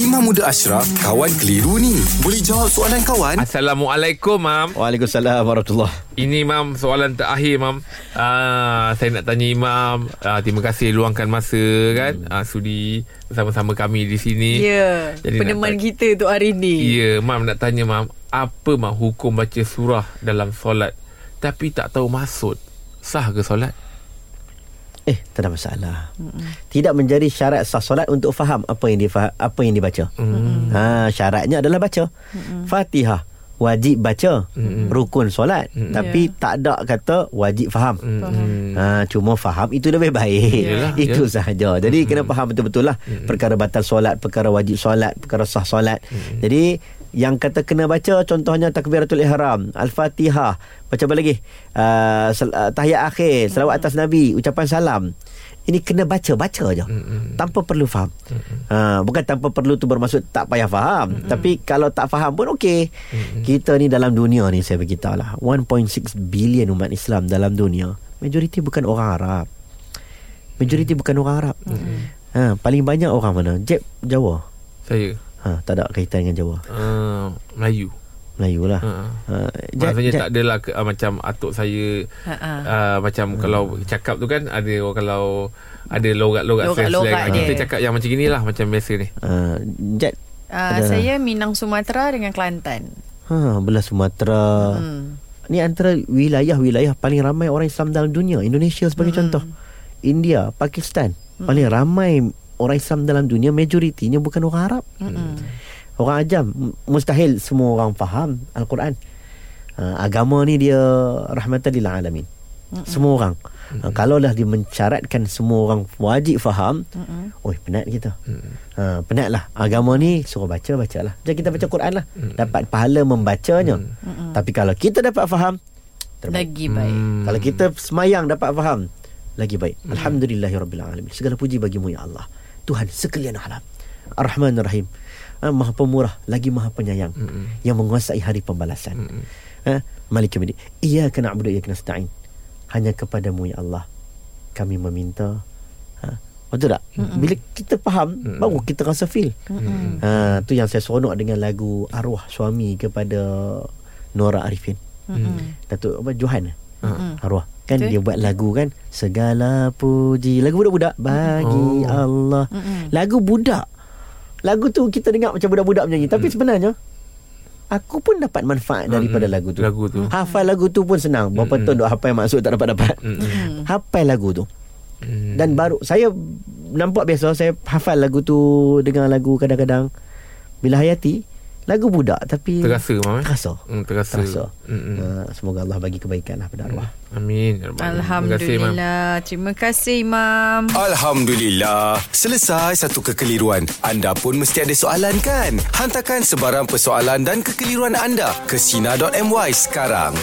Imam Muda Ashraf, kawan keliru ni. Boleh jawab soalan kawan? Assalamualaikum, Mam. Waalaikumsalam warahmatullahi Ini, Mam, soalan terakhir, Mam. Uh, saya nak tanya Imam. Uh, terima kasih luangkan masa, kan. Uh, sudi bersama-sama kami di sini. Ya, Jadi peneman kita untuk hari ni. Ya, Mam nak tanya, Mam. Apa, Mam, hukum baca surah dalam solat tapi tak tahu maksud? Sah ke solat? Eh tak ada masalah Mm-mm. Tidak menjadi syarat sah solat Untuk faham Apa yang difa- apa yang dibaca Hmm. ha, Syaratnya adalah baca Mm-mm. Fatihah Wajib baca Mm-mm. Rukun solat Mm-mm. Tapi Ya. tak ada kata Wajib faham Hmm. Ha, cuma faham itu lebih baik. Yalah, itu ya. sahaja. Jadi kena faham betul-betul lah perkara batal solat, perkara wajib solat, perkara sah solat. Jadi yang kata kena baca contohnya takbiratul ihram, al-Fatihah, baca apa lagi? Uh, sel- uh, tahiyat akhir, selawat atas nabi, ucapan salam. Ini kena baca baca aja. Tanpa perlu faham. Ha, bukan tanpa perlu tu bermaksud tak payah faham, tapi kalau tak faham pun okey. Kita ni dalam dunia ni saya beritahu lah 1.6 bilion umat Islam dalam dunia. Majoriti bukan orang Arab. Majoriti bukan orang Arab. Ha, paling banyak orang mana? Jeb Jawa. Saya. Ha, tak ada kaitan dengan Jawa. Uh, Melayu. Melayu lah. Ha. Ha, Jeb- Maksudnya Jeb- tak adalah ke, uh, macam atuk saya Ha-ha. uh, macam Hmm. kalau cakap tu kan ada orang kalau ada logat-logat Logat-logat dia. Kita cakap yang macam inilah macam biasa ni. Ha, Jeb Uh, Ada. saya Minang Sumatera dengan Kelantan. ha, belah Sumatera. Hmm. Ni antara wilayah-wilayah paling ramai orang Islam dalam dunia. Indonesia sebagai contoh. India, Pakistan. Paling ramai orang Islam dalam dunia majoritinya bukan orang Arab. Mm-mm. Orang ajam mustahil semua orang faham al-Quran. Ha, agama ni dia rahmatan lil alamin. Semua orang. Ha, kalau dah dia mensyaratkan semua orang wajib faham, Mm-mm. oi penat kita. Ha, penatlah. Agama ni suruh baca bacalah. Jadi kita baca Quran lah. Dapat pahala membacanya. Tapi kalau kita dapat faham terbaik. Lagi baik. Hmm. Kalau kita semayang dapat faham lagi baik. Alhamdulillahirabbil alamin. Segala puji bagimu ya Allah. Tuhan sekalian alam. Ar-Rahman Ar-Rahim. Ha, maha pemurah lagi maha penyayang yang menguasai hari pembalasan. Ha, Malik Yawmiddin. Iyyaka na'budu wa iyyaka nasta'in. Hanya kepadamu ya Allah kami meminta. Ha, betul tak? Bila kita faham baru kita rasa feel. Ha, tu yang saya seronok dengan lagu Arwah Suami kepada Nora Arifin. Datuk apa Johan Arwah kan Betul. dia buat lagu kan segala puji. Lagu budak-budak bagi Oh. Allah. Lagu budak. Lagu tu kita dengar macam budak-budak menyanyi. Tapi sebenarnya aku pun dapat manfaat daripada Mm-mm. lagu tu. Lagu tu. hafal lagu tu pun senang. Berapa tahun duk hafal maksud tak dapat dapat hafal lagu tu. Hmm. dan baru saya nampak biasa saya hafal lagu tu dengar lagu kadang-kadang bila hayati lagu budak tapi terasa mam eh? terasa Hmm, terasa. terasa uh, semoga Allah bagi kebaikan lah pada arwah Amin. Ya Rabbal Alamin. Terima kasih, Mam. Alhamdulillah. Terima kasih, Imam. Alhamdulillah. Selesai satu kekeliruan. Anda pun mesti ada soalan kan? Hantarkan sebarang persoalan dan kekeliruan anda ke Sina.my sekarang.